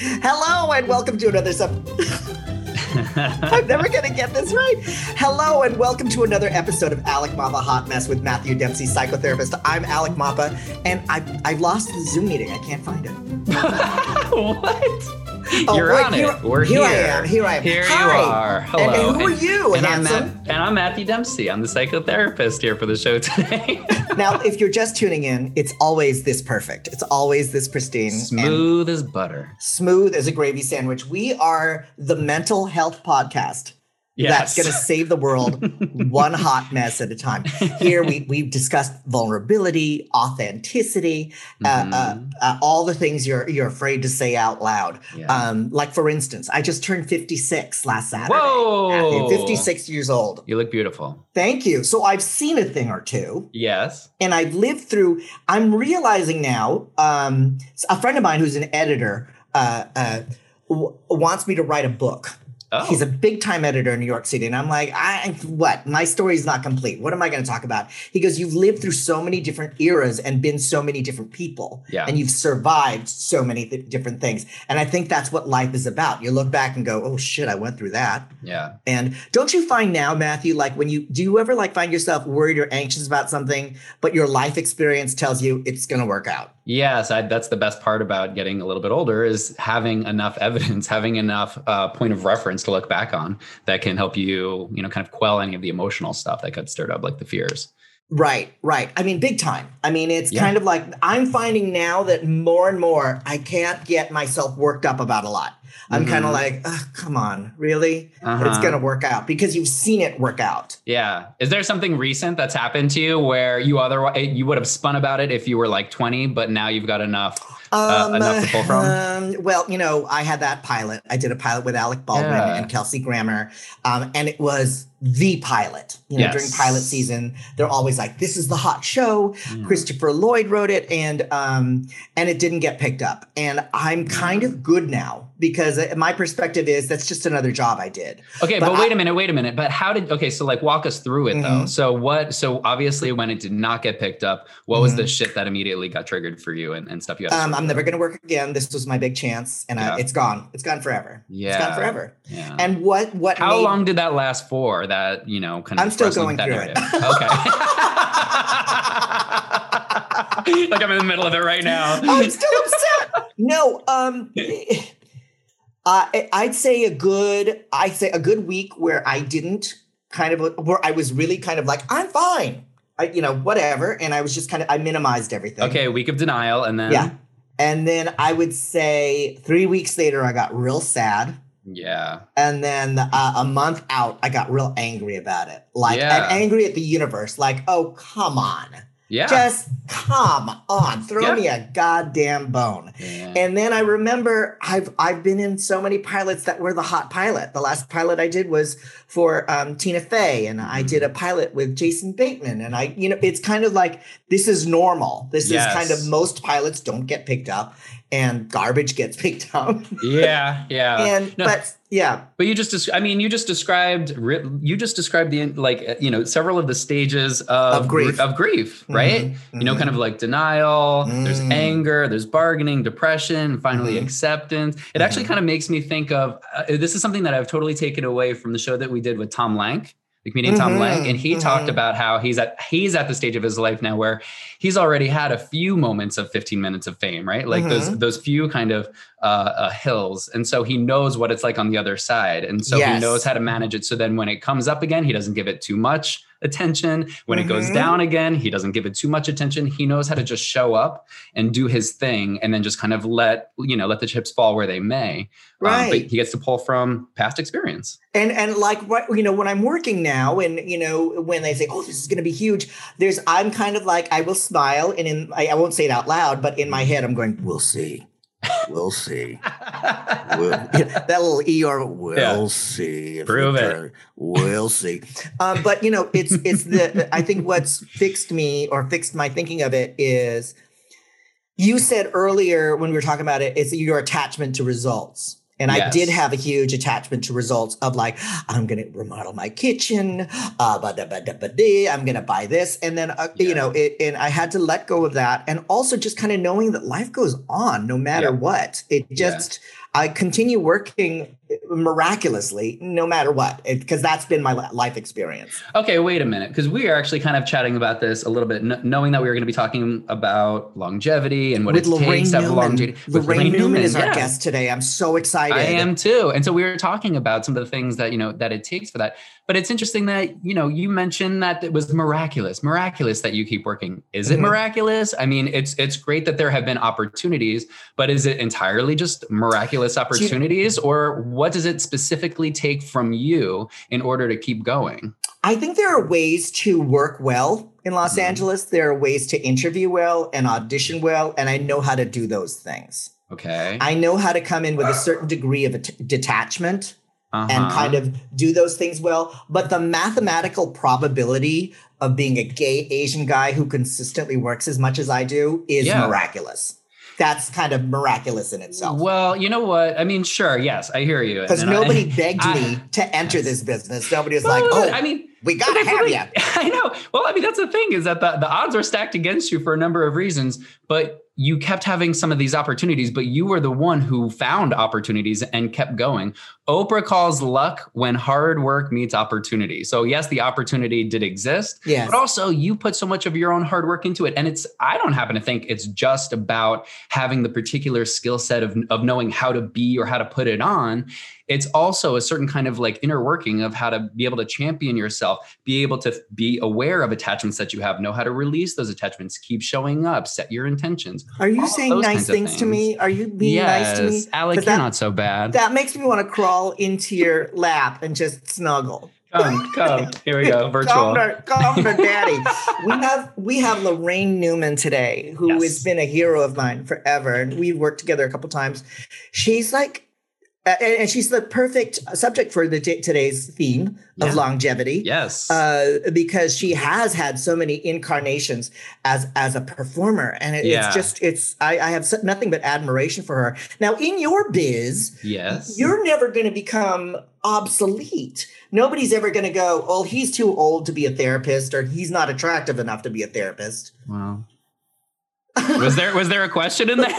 Hello and welcome to another sub. I'm never gonna get this right. Hello and welcome to another episode of Alec Mapa Hot Mess with Matthew Dempsey, psychotherapist. I'm Alec Mapa, and I I lost the Zoom meeting. I can't find it. what? Oh, You're wait, on here- it. We're here here. I am, here I am. Here Hi. you are. Hello. And- and who are you, and I'm, handsome? Matt, and I'm Matthew Dempsey. I'm the psychotherapist here for the show today. Now, if you're just tuning in, it's always this perfect. It's always this pristine. Smooth as butter. smooth as a gravy sandwich. We are the mental health podcast. Yes. That's going to save the world one hot mess at a time. Here we we've discussed vulnerability, authenticity, Mhm. uh, uh, uh, all the things you're you're afraid to say out loud. Yeah. Um, like for instance, I just turned 56 last Saturday. Whoa. Matthew, 56 years old. You look beautiful. Thank you. So I've seen a thing or two Yes. and I've lived through. I'm realizing now. Um, a friend of mine who's an editor uh, uh, w- wants me to write a book. Oh. He's a big time editor in New York City, and I'm like, I what? My story is not complete. What am I going to talk about? He goes, You've lived through so many different eras and been so many different people, Yeah. and you've survived so many th- different things. And I think that's what life is about. You look back and go, Oh shit, I went through that. yeah. And don't you find now, Matthew, like when you do you ever like find yourself worried or anxious about something, but your life experience tells you it's going to work out? Yes, I, that's the best part about getting a little bit older is having enough evidence, having enough uh, point of reference to look back on that can help you, you know, kind of quell any of the emotional stuff that got stirred up, like the fears. Right, right. I mean, big time. I mean, it's Yeah. kind of like I'm finding now that more and more I can't get myself worked up about a lot. I'm kind of like, come on, really? It's Uh-huh. going to work out because you've seen it work out. Yeah. Is there something recent that's happened to you where you otherwise you would have spun about it if you were like 20, but now you've got enough uh, enough to pull from? um, well, you know, I had that pilot. I did a pilot with Alec Baldwin Yeah. and Kelsey Grammer, um, and it was the pilot. You know, Yes. during pilot season, they're always like, "This is the hot show." Mm. Christopher Lloyd wrote it, and um, and it didn't get picked up. And I'm kind of good now because my perspective is that's just another job I did. Okay, But but, wait I- a minute, wait a minute. But how did okay, so like walk us through it though. Mhm. So what so obviously when it did not get picked up, what was Mhm. the shit that immediately got triggered for you and, and stuff you had to Um, I'm never going to work again. This was my big chance, and Yeah. uh, it's gone. It's gone forever. Yeah. it's gone forever. Yeah. And what what how made- long did that last for? That, you know, kind of I'm still going through it. Okay. like I'm in the middle of it right now. I'm still upset. No, um, I I'd say a good I'd say a good week where I didn't kind of where I was really kind of like I'm fine, I, you know, whatever, and I was just kind of I minimized everything. Okay, a week of denial and then Yeah. And then I would say three weeks later, I got real sad. Yeah. And then uh, a month out, I got real angry about it. Like, Yeah. and angry at the universe. Like, oh, come on. Yeah. Just come on. Throw Yeah. me a goddamn bone. Yeah. And then I remember I've I've been in so many pilots that were the hot pilot. The last pilot I did was for um, Tina Fey, and I did a pilot with Jason Bateman. And I, you know, it's kind of like this is normal. This Yes. is kind of most pilots don't get picked up, and garbage gets picked up. yeah, yeah. and No. but yeah, But you just, I mean, you just described, you just described the, like, uh, you know, several of the stages of, Of grief. of grief, right? Mhm, You know, kind of like denial, there's Mm. anger, there's bargaining, depression, finally Mhm. acceptance. It actually Mhm. kind of makes me think of, uh, this is something that I've totally taken away from the show that we did with Tom Lank. The comedian Tom Mhm, Lank, and he talked mhm. about how he's at he's at the stage of his life now where he's already had a few moments of 15 minutes of fame, right? Like those Mhm. those few kind of uh, uh, hills, and so he knows what it's like on the other side, and so Yes. he knows how to manage it. So then, when it comes up again, he doesn't give it too much attention. When it goes Mhm. down again, he doesn't give it too much attention. He knows how to just show up and do his thing, and then just kind of let you know let the chips fall where they may. Um, Right. but he gets to pull from past experience. And and like what you know when I'm working now and you know when they say oh this is going to be huge there's I'm kind of like I will smile and in I, I won't say it out loud but in my head I'm going we'll see we'll see we'll, yeah, that little er we'll Yeah. see if Prove it. turn- we'll see um, but you know it's it's the I think what's fixed me or fixed my thinking of it is you said earlier when we were talking about it it's your attachment to results and I did have a huge attachment to results of like, I'm going to remodel my kitchen. Uh, ba da ba da ba I'm going to buy this. And then, uh, you know, it, and I had to let go of that. And also just kind of knowing that life goes on no matter Yeah. what. It Yeah. just, I continue working miraculously no matter what, because that's been my life experience. Okay, wait a minute, because we are actually kind of chatting about this a little bit, kn- knowing that we were going to be talking about longevity and what With it Laraine takes to have Newman. longevity. with Laraine, Newman is our yeah. guest today. I'm so excited. I am too. And so we were talking about some of the things that, you know, that it takes for that. But it's interesting that, you know, you mentioned that it was miraculous, miraculous that you keep working. Is it Mhm. miraculous? I mean, it's it's great that there have been opportunities, but is it entirely just miraculous opportunities or what does it specifically take from you in order to keep going? I think there are ways to work well in Los Mhm. Angeles. There are ways to interview well and audition well, and I know how to do those things. Okay. I know how to come in with a certain degree of detachment and Uh-huh. kind of do those things well. But the mathematical probability of being a gay Asian guy who consistently works as much as I do is Yeah. miraculous. That's kind of miraculous in itself. Well, you know what? I mean, sure, yes, I hear you. Because And I- nobody begged I- me to enter this business. Nobody was like, "Oh, I mean, we gotta have you." I know. Well, I mean, that's the thing is that the, the odds are stacked against you for a number of reasons, but you kept having some of these opportunities, but you were the one who found opportunities and kept going. Oprah calls luck when hard work meets opportunity. So, yes, the opportunity did exist, Yes. but also you put so much of your own hard work into it. And it's, I don't happen to think it's just about having the particular skill set of, of knowing how to be or how to put it on it's also a certain kind of like inner working of how to be able to champion yourself, be able to be aware of attachments that you have, know how to release those attachments, keep showing up, set your intentions. Are you saying nice of things, to me? Are you being nice to me? yes, Alec, you're that- not so bad. That makes me want to crawl into your lap and just snuggle. come, come. Here we go, virtual. Come to, come to daddy. we have we have Laraine Newman today, who Yes. has been a hero of mine forever, and we've worked together a couple times. She's like, and and she's the perfect subject for the t- today's theme of Yeah. longevity. Yes. Uh, because she has had so many incarnations as as a performer, and it, Yeah. it's just it's I, I have nothing but admiration for her. Now, in your biz, yes. you're never going to become obsolete. Nobody's ever going to go, "Oh, he's too old to be a therapist," or "He's not attractive enough to be a therapist." Wow. was there was there a question in there?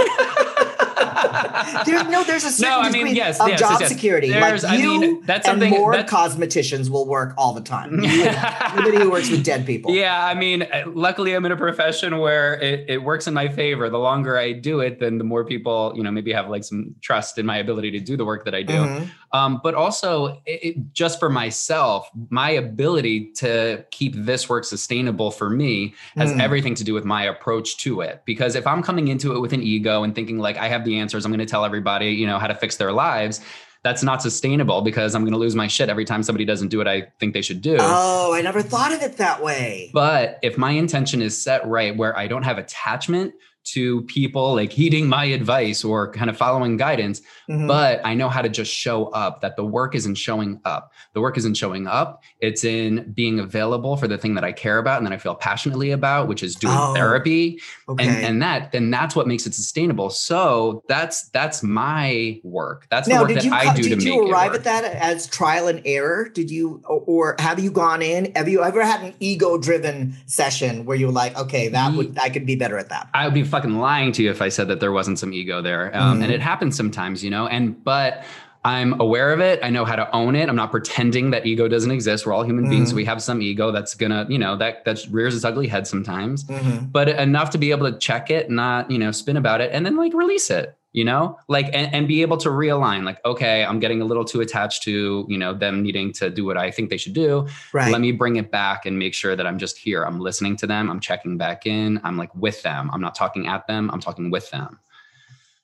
There, no, there's a certain No, I mean, yes, of yes, job yes, security. There's- like I mean, that's and something more that- cosmeticians will work all the time. You- Anybody who works with dead people. Yeah, I mean, uh, luckily I'm in a profession where it, it works in my favor. The longer I do it, then the more people, you know, maybe have like some trust in my ability to do the work that I do. Mhm. Um, but also, it, it- just for myself, my ability to keep this work sustainable for me has Mm. everything to do with my approach to it. Because if I'm coming into it with an ego and thinking like I have the answers, I'm going to tell everybody, you know, how to fix their lives. That's not sustainable because I'm going to lose my shit every time somebody doesn't do what I think they should do. Oh, I never thought of it that way. But if my intention is set right, where I don't have attachment to people like heeding my advice or kind of following guidance, Mhm. but I know how to just show up, that the work isn't showing up. The work isn't showing up. It's in being available for the thing that I care about and that I feel passionately about, which is doing Oh, therapy. okay. And and that, then that's what makes it sustainable. So that's that's my work. That's the now, work did that you I do did to you make it arrive work. at that as trial and error? Did you, or, have you gone in? Have you ever had an ego-driven session where you're like, okay, that would I could be better at that? I would be fucking lying to you if I said that there wasn't some ego there. Um, Mhm. And it happens sometimes, you know. And but I'm aware of it. I know how to own it. I'm not pretending that ego doesn't exist. We're all human mm. beings. We have some ego that's gonna, you know, that that rears its ugly head sometimes. Mm-hmm. But enough to be able to check it, not, you know, spin about it, and then like release it you know like and, and be able to realign like okay i'm getting a little too attached to you know them needing to do what i think they should do right let me bring it back and make sure that i'm just here i'm listening to them i'm checking back in i'm like with them i'm not talking at them i'm talking with them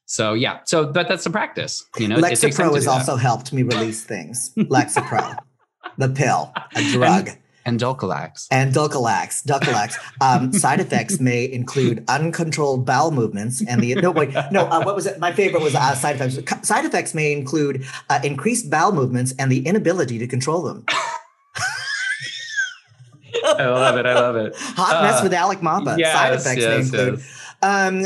so yeah so but that's the practice you know lexapro has also helped me release things lexapro the pill a drug and, and Dulcolax. And Dulcolax. Dulcolax. Um, side effects may include uncontrolled bowel movements and the no wait no uh, what was it? My favorite was uh, side effects. Side effects may include uh, increased bowel movements and the inability to control them. I love it. I love it. Hot mess uh, with Alec Mapa. Yes, side effects yes, may include. Yes. Um,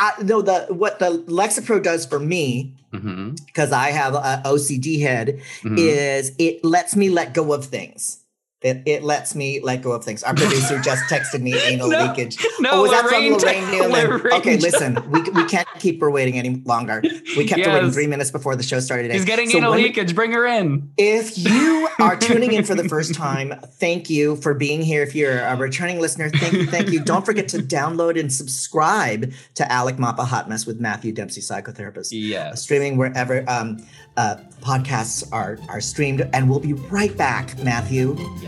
I, no, the what the Lexapro does for me because mm-hmm. I have an OCD head mm-hmm. is it lets me let go of things. It, it lets me let go of things. Our producer just texted me anal no, leakage. No, oh, was Laraine, that from Laraine? Laraine okay, listen, we, we can't keep her waiting any longer. We kept yes. her waiting three minutes before the show started. Today. He's getting so anal leakage. Bring her in. If you are tuning in for the first time, thank you for being here. If you're a returning listener, thank you, thank you. Don't forget to download and subscribe to Alec Mapa Hot Mess with Matthew Dempsey, psychotherapist. Yeah, streaming wherever. Um, uh, podcasts are are streamed, and we'll be right back, Matthew, yes.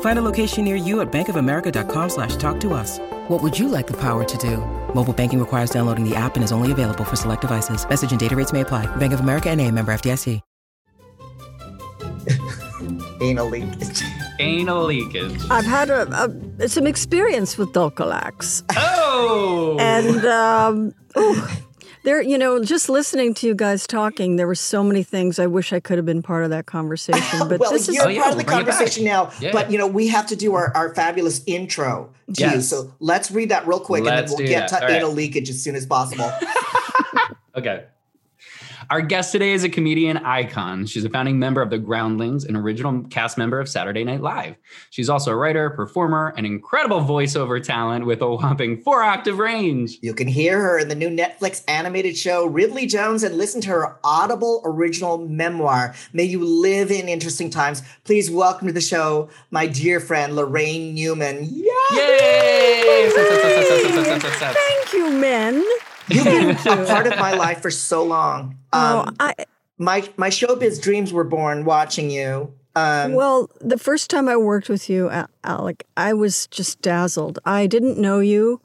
Find a location near you at bankofamerica.com slash talk to us. What would you like the power to do? Mobile banking requires downloading the app and is only available for select devices. Message and data rates may apply. Bank of America and a member FDIC. Anal leakage. Anal leakage. I've had a, a some experience with Dulcolax. Oh! and, um, there, you know, just listening to you guys talking, there were so many things I wish I could have been part of that conversation. But well, this you're is part of the conversation now. Yeah. But you know, we have to do our, our fabulous intro to yes. you. So let's read that real quick, let's and then we'll get that. to anal right. leakage as soon as possible. okay. Our guest today is a comedian icon. She's a founding member of the Groundlings, an original cast member of Saturday Night Live. She's also a writer, performer, and incredible voiceover talent with a whopping four octave range. You can hear her in the new Netflix animated show Ridley Jones and listen to her Audible original memoir. May you live in interesting times. Please welcome to the show my dear friend Laraine Newman. Yay! Thank you, men. You've been a part of my life for so long. Oh, um, oh, I, my my showbiz dreams were born watching you. Um, well, the first time I worked with you, Alec, I was just dazzled. I didn't know you.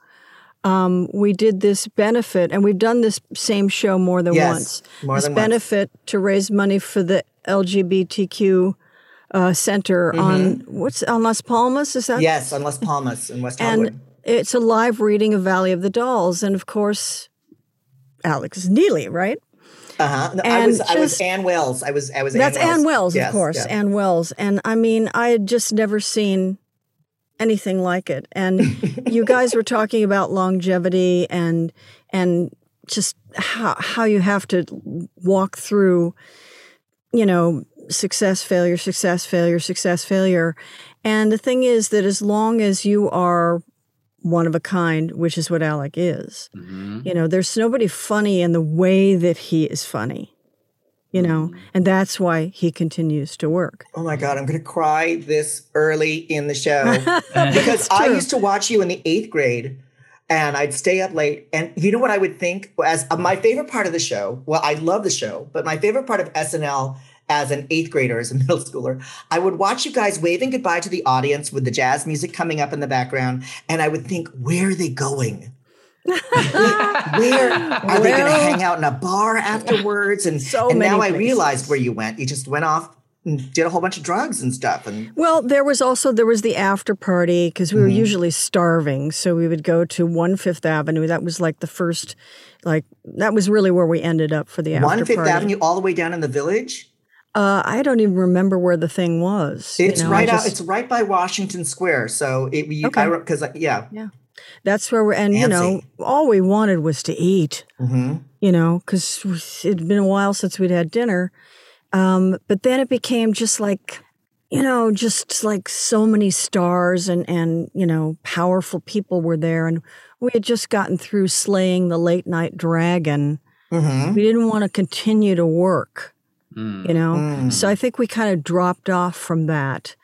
Um, we did this benefit, and we've done this same show more than yes, once. More this than benefit once. to raise money for the LGBTQ uh, center mm-hmm. on what's on Las Palmas. Is that yes, on Las Palmas in West Hollywood. And it's a live reading of Valley of the Dolls, and of course, Alex Neely, right? Uh-huh. No, I was just, I was Ann Wells. I was I was That's Ann Wells, Ann Wells yes, of course. Yeah. Ann Wells. And I mean, I had just never seen anything like it. And you guys were talking about longevity and and just how how you have to walk through, you know, success, failure, success, failure, success, failure. And the thing is that as long as you are one of a kind, which is what Alec is. Mm-hmm. You know, there's nobody funny in the way that he is funny, you know, mm-hmm. and that's why he continues to work. Oh my God, I'm going to cry this early in the show because I used to watch you in the eighth grade and I'd stay up late. And you know what I would think as uh, my favorite part of the show? Well, I love the show, but my favorite part of SNL as an eighth grader, as a middle schooler, I would watch you guys waving goodbye to the audience with the jazz music coming up in the background. And I would think, where are they going? Where are they going to hang out in a bar afterwards? And, so and now places. I realized where you went. You just went off and did a whole bunch of drugs and stuff and well there was also there was the after party because we mm-hmm. were usually starving so we would go to one fifth avenue that was like the first like that was really where we ended up for the after one fifth avenue all the way down in the village Uh, I don't even remember where the thing was. you It's know, I right out. It's right by Washington Square. So it you, Okay. because yeah. Yeah. That's where we're, and you know, all we wanted was to eat. hmm you know, because it'd been a while since we'd had dinner. Um, but then it became just like, you know, just like so many stars and and you know, powerful people were there, and we had just gotten through slaying the late night dragon. hmm We didn't want to continue to work, Mm. you know. Mm. So I think we kind of dropped off from that.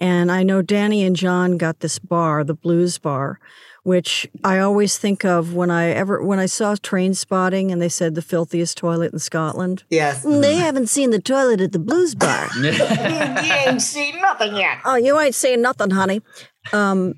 And I know Danny and John got this bar, the Blues Bar, which I always think of when I ever when I saw Train Spotting and they said the filthiest toilet in Scotland. Yes. They haven't seen the toilet at the Blues Bar. you ain't seen nothing yet. oh, you ain't seen nothing, honey. Um,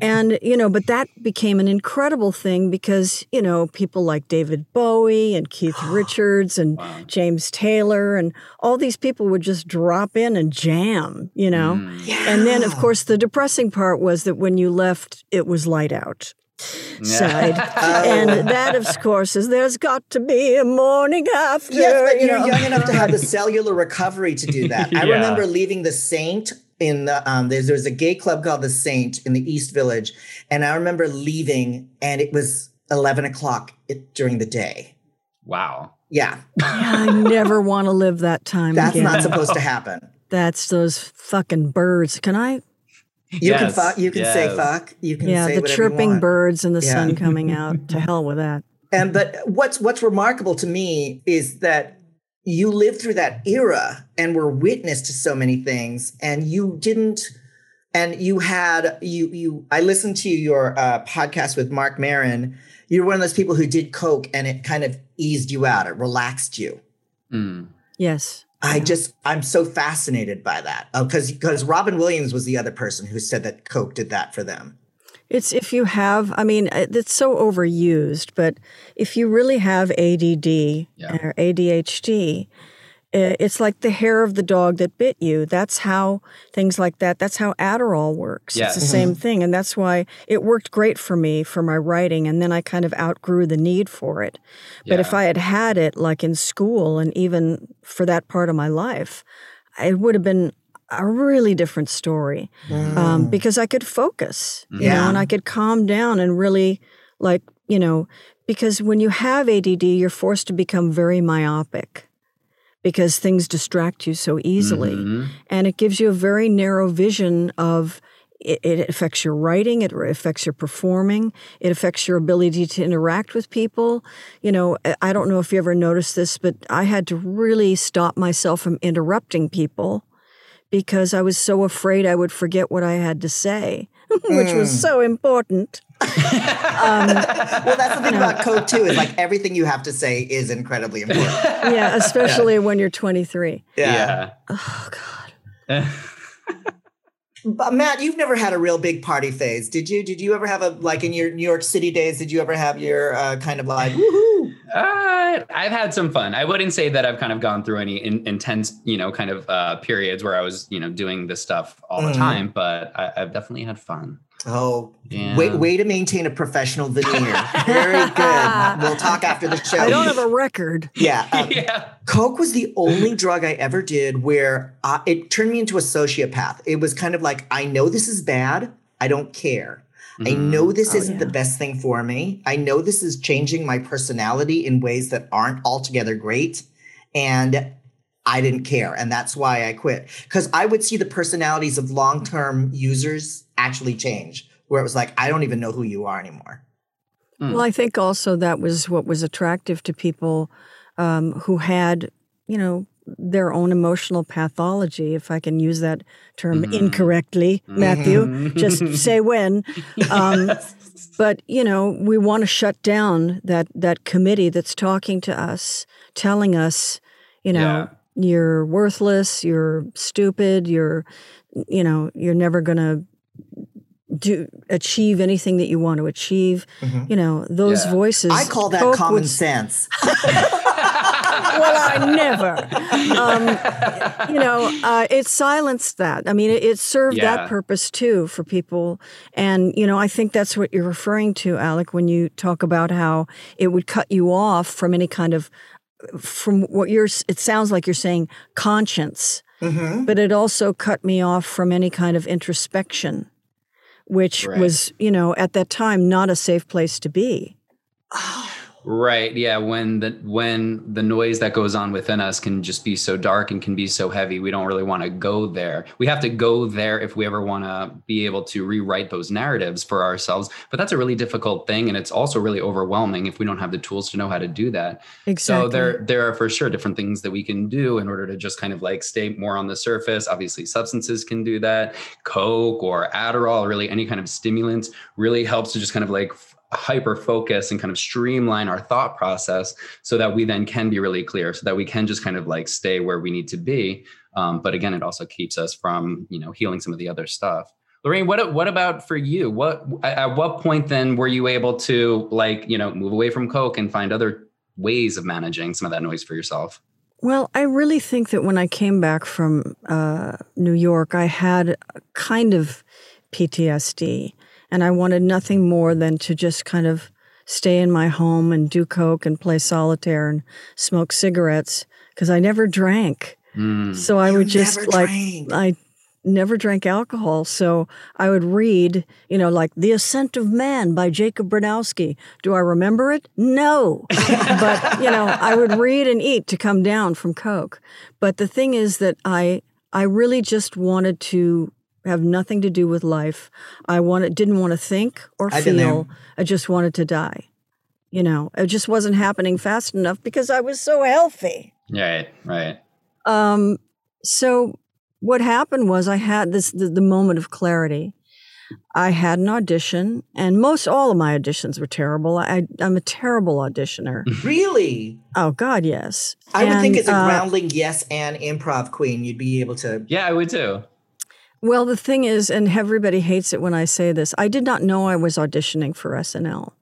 and you know, but that became an incredible thing because you know people like David Bowie and Keith Richards and Wow. James Taylor and all these people would just drop in and jam, you know. Mm. And then, of course, the depressing part was that when you left, it was light out. Side. And that, of course, is there's got to be a morning after. Yes, but you you're know. young enough to have the cellular recovery to do that. I Yeah. remember leaving the Saint in the um there's there's a gay club called the Saint in the East Village, and I remember leaving, and it was eleven o'clock it, during the day. wow. Yeah, I never want to live that time that's again. not supposed to happen. That's those fucking birds. Can I? You can fuck. You can say fuck. You can Yeah, say the whatever you chirping want. birds and the Yeah. sun coming out. To hell with that. And but what's what's remarkable to me is that you lived through that era and were witness to so many things, and you didn't. And you had you you. I listened to your uh, podcast with Marc Maron. You're one of those people who did coke, and it kind of eased you out. It relaxed you. Mm. Yes. I just I'm so fascinated by that because because Robin Williams was the other person who said that coke did that for them. It's if you have, I mean, uh, it's so overused, but if you really have ADD Yeah. or ADHD, it's like the hair of the dog that bit you. That's how things like that, that's how Adderall works. Yeah. It's the same thing. And that's why it worked great for me for my writing. And then I kind of outgrew the need for it. But if I had had it like in school and even for that part of my life, it would have been a really different story um, because I could focus, you know, Yeah. and I could calm down and really, like, you know, because when you have ADD, you're forced to become very myopic because things distract you so easily. Mhm. And it gives you a very narrow vision of it, it affects your writing, it affects your performing, it affects your ability to interact with people. You know, I don't know if you ever noticed this, but I had to really stop myself from interrupting people because I was so afraid I would forget what I had to say, which was so important. Well, that's the thing about coke too is like everything you have to say is incredibly important. Yeah, especially when you're 23. Yeah. Oh, God. But Matt, you've never had a real big party phase, did you? Did you ever have a like in your New York City days? Did you ever have your uh, kind of like woohoo? Uh, I've had some fun. I wouldn't say that I've kind of gone through any in, intense, you know, kind of uh, periods where I was, you know, doing this stuff all the Mhm. time. But I, I've definitely had fun. Oh, Yeah. way way to maintain a professional veneer. Very good. We'll talk after the show. I don't have a record. yeah. uh, yeah. Coke was the only drug I ever did where uh, it turned me into a sociopath. It was kind of like, I know this is bad. I don't care. I Mhm. know this Oh, isn't yeah. the best thing for me. I know this is changing my personality in ways that aren't altogether great. And I didn't care. And that's why I quit. Because I would see the personalities of long term users actually change, where it was like, I don't even know who you are anymore. Mm. Well, I think also that was what was attractive to people um, who had, you know, their own emotional pathology, if I can use that term Mhm. incorrectly, Matthew. Mhm. Just say when. Um, but you know, we want to shut down that that committee that's talking to us, telling us, you know, you're worthless, you're stupid, you're, you know, you're never gonna do achieve anything that you want to achieve. You know, those Yeah. voices. I call that common would- sense. well, I never. Um, you know, uh, it silenced that. I mean, it, it served Yeah. that purpose too for people. And, you know, I think that's what you're referring to, Alec, when you talk about how it would cut you off from any kind of from what you're, it sounds like you're saying conscience, Mm-hmm. but it also cut me off from any kind of introspection, which Right. was, you know, at that time not a safe place to be. Right. Yeah. When the when the noise that goes on within us can just be so dark and can be so heavy, we don't really want to go there. We have to go there if we ever want to be able to rewrite those narratives for ourselves. But that's a really difficult thing, and it's also really overwhelming if we don't have the tools to know how to do that. Exactly. So there there are for sure different things that we can do in order to just kind of like stay more on the surface. Obviously, substances can do that. Coke or Adderall, really any kind of stimulant, really helps to just kind of like hyper focus and kind of streamline our thought process so that we then can be really clear so that we can just kind of like stay where we need to be. Um, but again it also keeps us from you know healing some of the other stuff. Laraine what what about for you? What at what point then were you able to like you know move away from coke and find other ways of managing some of that noise for yourself? Well, I really think that when I came back from uh, New York, I had kind of PTSD, and I wanted nothing more than to just kind of stay in my home and do coke and play solitaire and smoke cigarettes because I never drank. Mm. So I You would just never like drank. I never drank alcohol. So I would read, you know, like The Ascent of Man by Jacob Bronowski. Do I remember it? No. but, you know, I would read and eat to come down from Coke. But the thing is that I I really just wanted to have nothing to do with life. I wanted didn't want to think or I've feel. I just wanted to die. You know, it just wasn't happening fast enough because I was so healthy. right right Um, so what happened was I had this the, the moment of clarity. I had an audition, and most all of my auditions were terrible. I, I'm a terrible auditioner. Really? oh God, yes. I would think And, as a uh, groundling yes and improv queen, you'd be able to. yeah i would too Well, the thing is, and everybody hates it when I say this, I did not know I was auditioning for SNL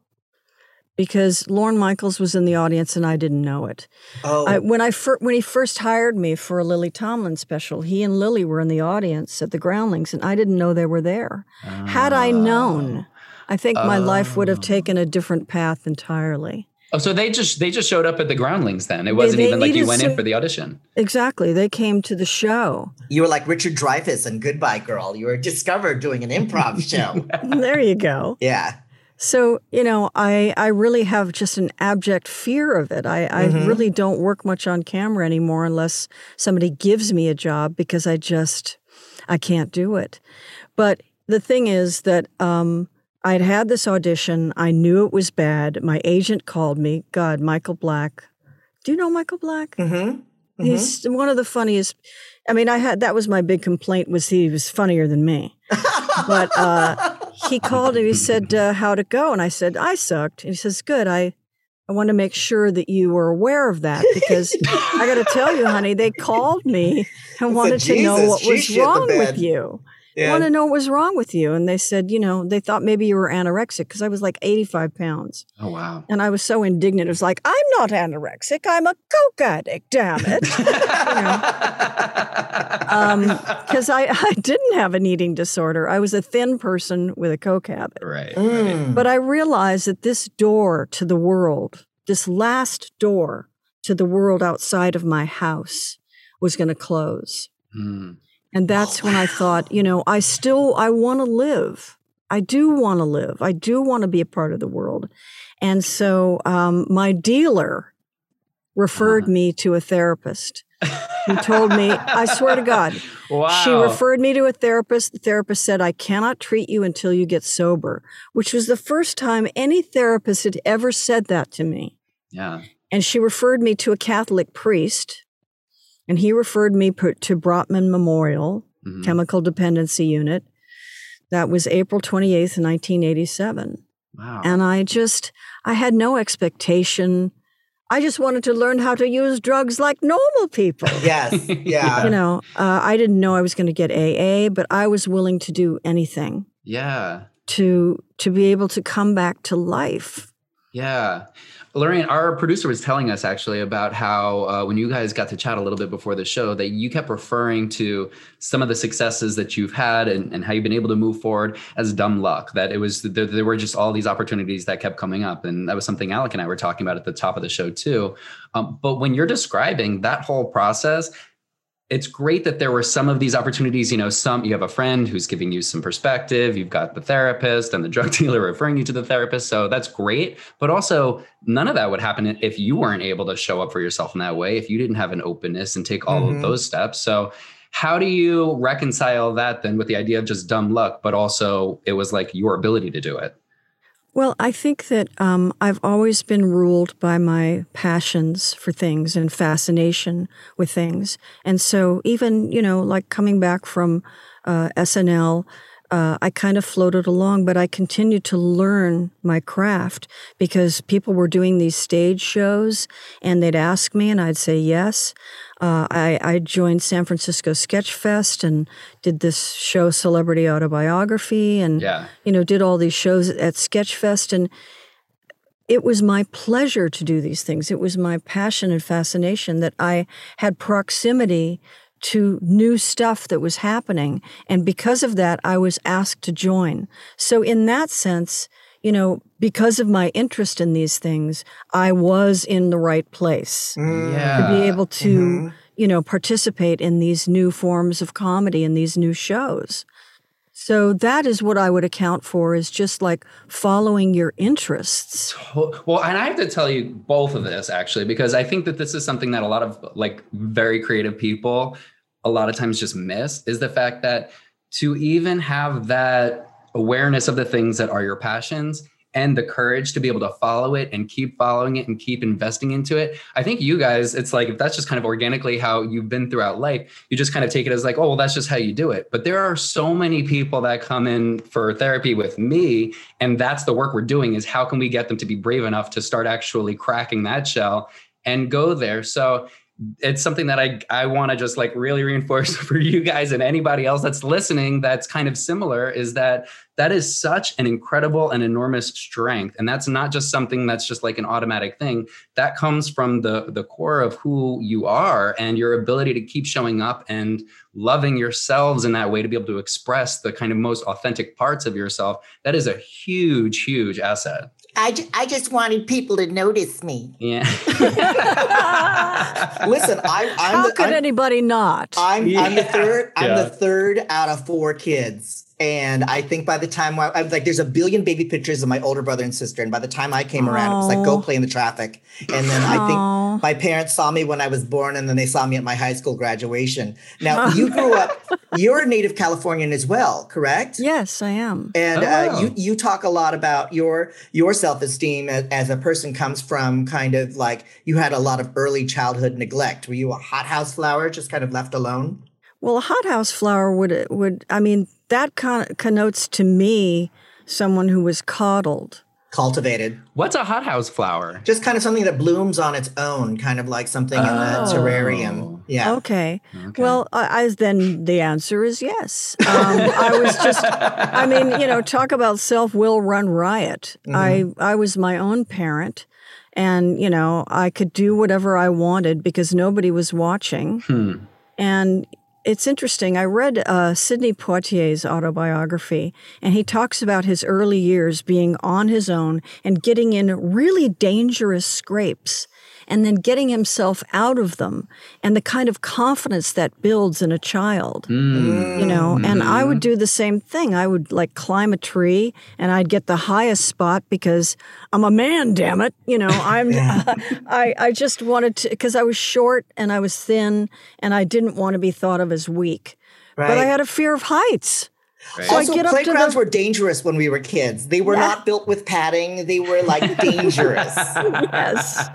because Lorne Michaels was in the audience and I didn't know it. Oh, I, when I fir- when he first hired me for a Lily Tomlin special, he and Lily were in the audience at the Groundlings, and I didn't know they were there. Had I known, I think my life would have ah. taken a different path entirely. Oh so they just they just showed up at the groundlings then it wasn't they even like you needed went in for the audition Exactly, they came to the show. you were like Richard Dreyfuss and Goodbye Girl. You were discovered doing an improv show. there you go. yeah. So you know, I I really have just an abject fear of it. I I Mhm. really don't work much on camera anymore unless somebody gives me a job because I just I can't do it. But the thing is that um, I'd had this audition. I knew it was bad. My agent called me. God, Michael Black. Do you know Michael Black? Mm-hmm. He's one of the funniest. I mean, I had that was my big complaint was he was funnier than me. But uh, he called and he said, uh, "How'd it go?" And I said, "I sucked." And he says, "Good. I I want to make sure that you were aware of that because I got to tell you, honey, they called me and wanted to know what was wrong with you. They want to know what was wrong with you." And they said, you know, they thought maybe you were anorexic because I was like eighty-five pounds, oh wow and I was so indignant. It was like, "I'm not anorexic. I'm a coke addict. Damn it." because I, I didn't have an eating disorder. I was a thin person with a coke habit. right, right. Mm. But I realized that this door to the world, this last door to the world outside of my house, was going to close. Mm. And that's Oh, when I thought, you know, I still I want to live. I do want to live. I do want to be a part of the world. And so um, my dealer referred Uh-huh. me to a therapist who told me, I swear to God, Wow. she referred me to a therapist. The therapist said, I cannot treat you until you get sober, which was the first time any therapist had ever said that to me. yeah. And she referred me to a Catholic priest, and he referred me per- to Brotman Memorial Mhm. Chemical Dependency Unit. That was April 28th, 1987. Wow. And I just, I had no expectation. I just wanted to learn how to use drugs like normal people. Yes. Yeah. you know, uh, I didn't know I was going to get AA, but I was willing to do anything yeah. to to be able to come back to life. Yeah. Laraine, our producer was telling us actually about how uh, when you guys got to chat a little bit before the show, that you kept referring to some of the successes that you've had and, and how you've been able to move forward as dumb luck. That it was there, there were just all these opportunities that kept coming up, and that was something Alec and I were talking about at the top of the show too. Um, but when you're describing that whole process, it's great that there were some of these opportunities you know some you have a friend who's giving you some perspective you've got the therapist and the drug dealer referring you to the therapist so that's great. But also none of that would happen if you weren't able to show up for yourself in that way if you didn't have an openness and take all mm-hmm. of those steps. So how do you reconcile that then with the idea of just dumb luck but also it was like your ability to do it well, I think that um, I've always been ruled by my passions for things and fascination with things. And so, even, you know, like coming back from uh, SNL, uh, I kind of floated along, but I continued to learn my craft because people were doing these stage shows and they'd ask me and I'd say yes. Uh, I, I, joined San Francisco Sketch Fest and did this show, Celebrity Autobiography, and yeah. you know did all these shows at Sketch Fest, and it was my pleasure to do these things. It was my passion and fascination that I had proximity to new stuff that was happening. And because of that, I was asked to join. So, in that sense, you know, because of my interest in these things, I was in the right place mm. yeah. to be able to, mm-hmm. you know, participate in these new forms of comedy and these new shows. So that is what I would account for is just like following your interests. Well, and I have to tell you both of this actually, because I think that this is something that a lot of like very creative people a lot of times just miss is the fact that to even have that awareness of the things that are your passions and the courage to be able to follow it and keep following it and keep investing into it. I think you guys, it's like if that's just kind of organically how you've been throughout life, you just kind of take it as like, oh, well, that's just how you do it. But there are so many people that come in for therapy with me, and that's the work we're doing is how can we get them to be brave enough to start actually cracking that shell and go there. So it's something that I I want to just like really reinforce for you guys and anybody else that's listening that's kind of similar is that that is such an incredible and enormous strength. And that's not just something that's just like an automatic thing. That comes from the the core of who you are and your ability to keep showing up and loving yourselves in that way to be able to express the kind of most authentic parts of yourself. That is a huge huge asset I, ju- I just wanted people to notice me. Yeah. Listen, I, I'm How the, could I'm, anybody not? I'm, yeah. I'm the third. I'm yeah. the third out of four kids. And I think by the time I, I was like, there's a billion baby pictures of my older brother and sister. And by the time I came Aww. around, it was like, go play in the traffic. And then Aww. I think my parents saw me when I was born, and then they saw me at my high school graduation. Now, you grew up, you're a native Californian as well, correct? Yes, I am. And oh, uh, you, you talk a lot about your, your self esteem as, as a person comes from kind of like you had a lot of early childhood neglect. Were you a hothouse flower, just kind of left alone? Well, a hothouse flower would would I mean that con- connotes to me someone who was coddled, cultivated. What's a hothouse flower? Just kind of something that blooms on its own, kind of like something oh. in a terrarium. Yeah. Okay. okay. Well, I, I, then the answer is yes. Um, I was just, I mean, you know, talk about self will run riot. Mm-hmm. I I was my own parent and you know i could do whatever i wanted because nobody was watching hmm. and it's interesting. I read uh, Sidney Poitier's autobiography, and he talks about his early years being on his own and getting in really dangerous scrapes and then getting himself out of them and the kind of confidence that builds in a child mm. you know and i would do the same thing i would like climb a tree and i'd get the highest spot because i'm a man damn it you know i'm uh, i i just wanted to because i was short and i was thin and i didn't want to be thought of as weak right. but i had a fear of heights Right. So also, playgrounds the... were dangerous when we were kids. They were yeah. not built with padding. They were like dangerous. yes.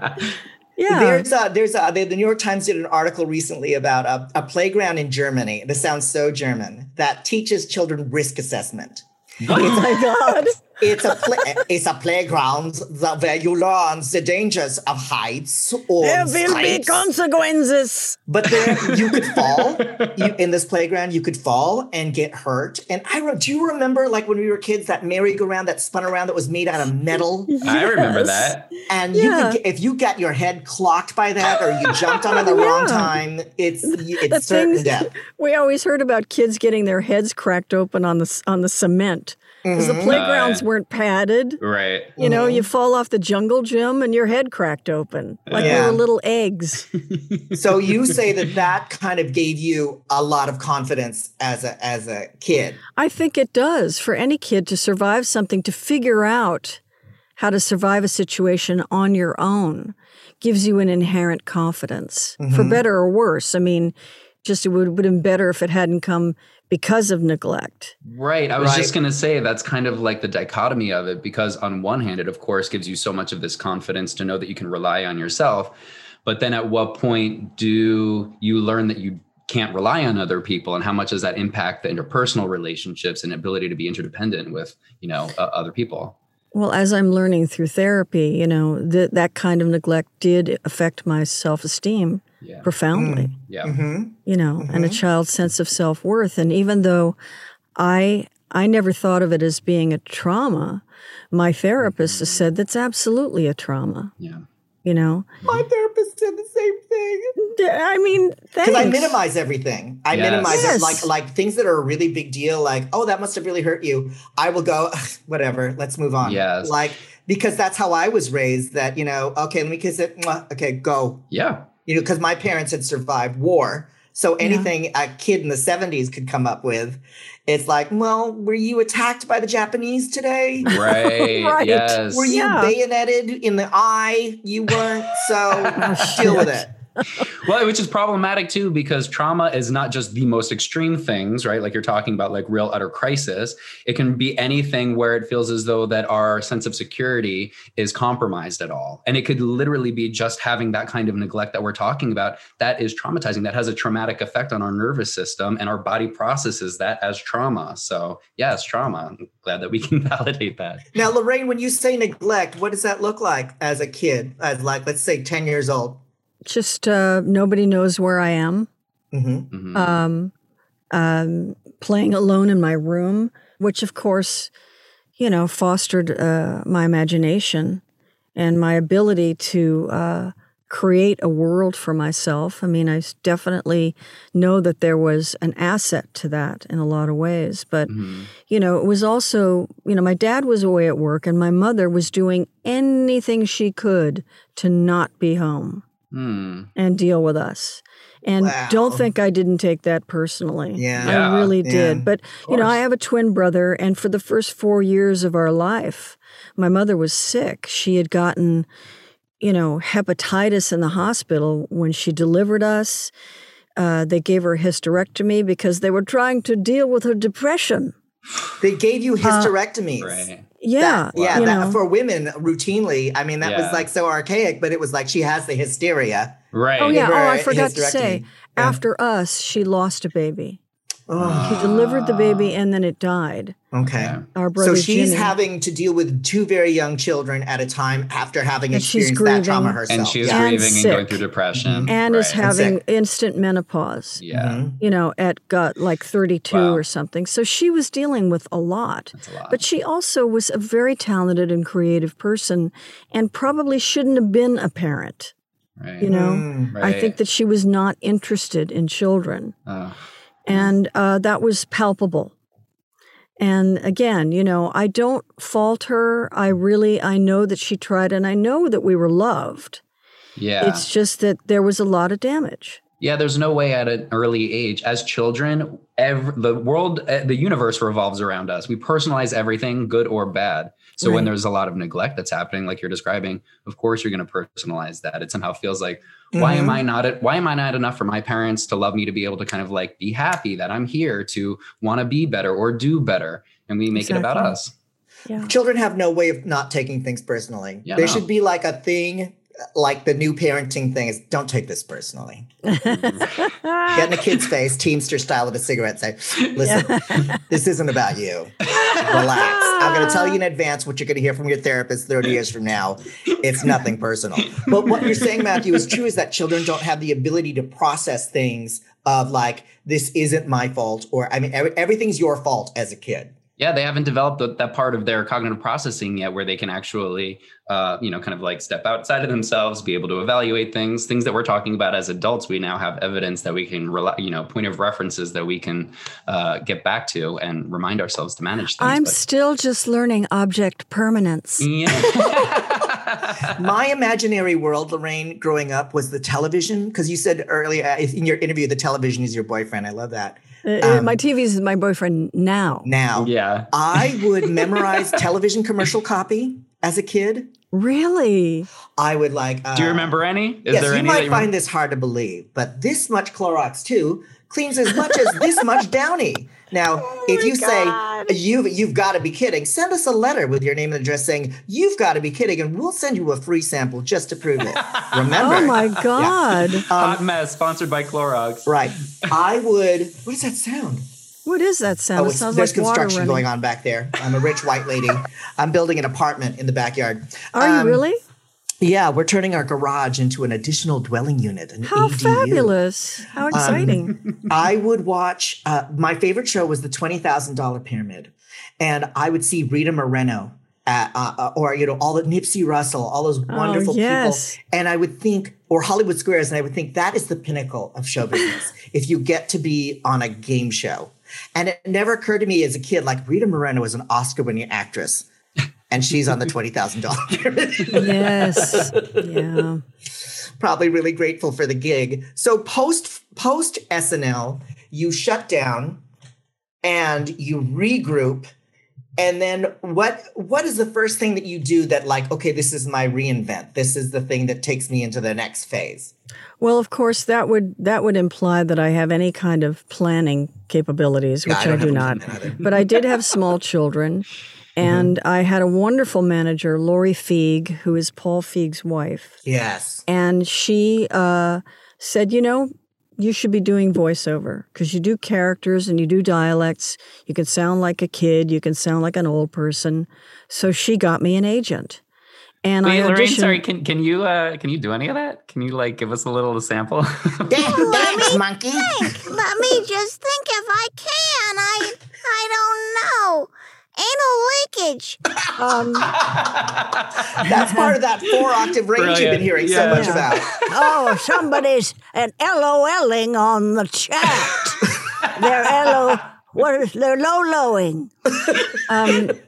Yeah. There's a, there's a, the New York Times did an article recently about a, a playground in Germany. This sounds so German that teaches children risk assessment. Oh my God. It's a play, it's a playground that, where you learn the dangers of heights or There will be consequences. But there, you could fall you, in this playground. You could fall and get hurt. And I re- do you remember, like when we were kids, that merry-go-round that spun around that was made out of metal, I remember that. and you could, get- if you got your head clocked by that, or you jumped on it the wrong time, it's The it's certain things death. we always heard about kids getting their heads cracked open on the on the cement because the playgrounds Uh, weren't padded. Right. You know, you fall off the jungle gym and your head cracked open like we Yeah. were little eggs. So you say that that kind of gave you a lot of confidence as a as a kid. I think it does for any kid to survive something, to figure out how to survive a situation on your own gives you an inherent confidence, for better or worse. I mean, just it would, would have been better if it hadn't come because of neglect. Right. I was Right. just going to say that's kind of like the dichotomy of it because, on one hand, it of course gives you so much of this confidence to know that you can rely on yourself. But then at what point do you learn that you can't rely on other people and how much does that impact the interpersonal relationships and ability to be interdependent with, you know, uh, other people? Well, as I'm learning through therapy, you know, th- that kind of neglect did affect my self esteem Yeah. profoundly. Mm. Yeah. Mm-hmm. you know, and a mm-hmm. child's sense of self worth. And even though I I never thought of it as being a trauma, my therapist has mm-hmm. said that's absolutely a trauma. Yeah. You know, My mm-hmm. therapist said the same thing. I mean, Because I minimize everything. I Yes. minimize Yes. it like like things that are a really big deal, like, oh, that must have really hurt you. I will go, whatever, let's move on. Yes. Like, because that's how I was raised, that, you know, okay, let me kiss it. Okay, go. Yeah. You know, because my parents had survived war. So anything a kid in the 70s could come up with, it's like, well, were you attacked by the Japanese today? Right. Right. Yes. Were you Yeah. bayoneted in the eye? You weren't. So oh, deal with it. Well, which is problematic too, because trauma is not just the most extreme things, right? Like you're talking about, like real utter crisis. It can be anything where it feels as though that our sense of security is compromised at all, and it could literally be just having that kind of neglect that we're talking about. That is traumatizing. That has a traumatic effect on our nervous system, and our body processes that as trauma. So, yes, trauma. I'm glad that we can validate that. Now, Laraine, when you say neglect, what does that look like as a kid? As like, let's say, ten years old. Just uh, nobody knows where I am. Mm-hmm. Mhm. Um, um, playing alone in my room, which of course, you know, fostered uh, my imagination and my ability to uh, create a world for myself. I mean, I definitely know that there was an asset to that in a lot of ways. But, Mhm. you know, it was also, you know, my dad was away at work and my mother was doing anything she could to not be home Hmm. and deal with us. And Wow. don't think I didn't take that personally. Yeah. Yeah. I really Yeah. did. But, you know, I have a twin brother, and for the first four years of our life, my mother was sick. She had gotten, you know, hepatitis in the hospital when she delivered us. Uh, they gave her a hysterectomy because they were trying to deal with her depression. They gave you hysterectomies. Right. Yeah. That- yeah. That, for women, routinely. I mean, that Yeah. was like so archaic, but it was like she has the hysteria. Right. oh, yeah. Oh, her I a forgot to say. Yeah. after us, she lost a baby. Oh, She delivered the baby and then it died. okay. Yeah. Our brother So she's Jimmy. having to deal with two very young children at a time after having And she's experienced that trauma grieving. herself. And she's Yeah. Grieving and going through depression. and is having sick. instant menopause. Yeah. Mhm. You know, at got like 32 Wow. or something. So she was dealing with a lot. That's a lot. But she also was a very talented and creative person and probably shouldn't have been a parent. right. You know, Mm. I think that she was not interested in children. Oh, And uh, that was palpable. And again, you know, I don't fault her. I really, I know that she tried and I know that we were loved. yeah. It's just that there was a lot of damage. Yeah, there's no way at an early age. As children, every, the world, uh, the universe revolves around us. We personalize everything, good or bad. So when there's a lot of neglect that's happening, like you're describing, of course you're going to personalize that. It somehow feels like, why am. I mm-hmm. not? At, why am I not enough for my parents to love me to be able to kind of like be happy that I'm here to want to be better or do better, and we make it about us. Yeah. Children have no way of not taking things personally. Yeah, there no. should be like a thing, like the new parenting thing is don't take this personally. Get in a kid's face, Teamster style with a cigarette, say, listen, this isn't about you. Relax. I'm going to tell you in advance what you're going to hear from your therapist 30 years from now. It's nothing personal. But what you're saying, Matthew, is true is that children don't have the ability to process things of like, this isn't my fault, or I mean, every, everything's your fault as a kid. Yeah, they haven't developed the, that part of their cognitive processing yet, where they can actually, uh, you know, kind of like step outside of themselves, be able to evaluate things, things that we're talking about as adults. We now have evidence that we can, rely, you know, point of references that we can uh, get back to and remind ourselves to manage things. I'm but- still just learning object permanence. Yeah. My imaginary world, Laraine, growing up was the television. Because you said earlier uh, in your interview, the television is your boyfriend. I love that. Uh, Um, my TV is my boyfriend now. Now, yeah. I would memorize television commercial copy as a kid. Really? I would like. Uh, Do you remember any? Is yes, there you any might you find remember? this hard to believe, but this much Clorox too cleans as much as this much Downy. Now, Oh if you say you've you've got to be kidding, send us a letter with your name and address saying you've got to be kidding, and we'll send you a free sample just to prove it. Remember? Oh my God. Hot mess sponsored by Clorox. Right. I would. What does that sound? What is that sound? Oh, it sounds there's like construction running. going on back there. I'm a rich white lady. I'm building an apartment in the backyard. Are Um, you really? Yeah, we're turning our garage into an additional dwelling unit. An How ADU. fabulous. Um, How exciting. I would watch. Uh, my favorite show was the Twenty Thousand Dollar Pyramid, and I would see Rita Moreno. At, uh, uh, or you know all the Nipsey Russell, all those wonderful Oh, yes. people, and I would think, or Hollywood Squares, and I would think that is the pinnacle of show business. if you get to be on a game show, and it never occurred to me as a kid, like Rita Moreno is an Oscar-winning actress, and she's on the twenty thousand dollar yes. Yeah. probably really grateful for the gig. So post post SNL, you shut down and you regroup. And then what what is the first thing that you do that like, okay, this is my reinvent. This is the thing that takes me into the next phase. Well, of course, that would that would imply that I have any kind of planning capabilities, Yeah, which I I, don't do have not. anything either. But I did have small children, and I had a wonderful manager, Laurie Feig, who is Paul Feig's wife, Yes. and she uh, said, "You know, you should be doing voiceover because you do characters and you do dialects. You can sound like a kid, you can sound like an old person." So she got me an agent, and Wait, I Laraine, sorry, can can you uh can you do any of that? Can you like give us a little sample? Thanks, monkey. Let me just think if I can. I I don't know. Anal leakage. Um, That's part of that four octave range you've been Brilliant. hearing so Yeah. much about. oh, somebody's an LOLing on the chat. they're LO. What is they're low lowing? Um,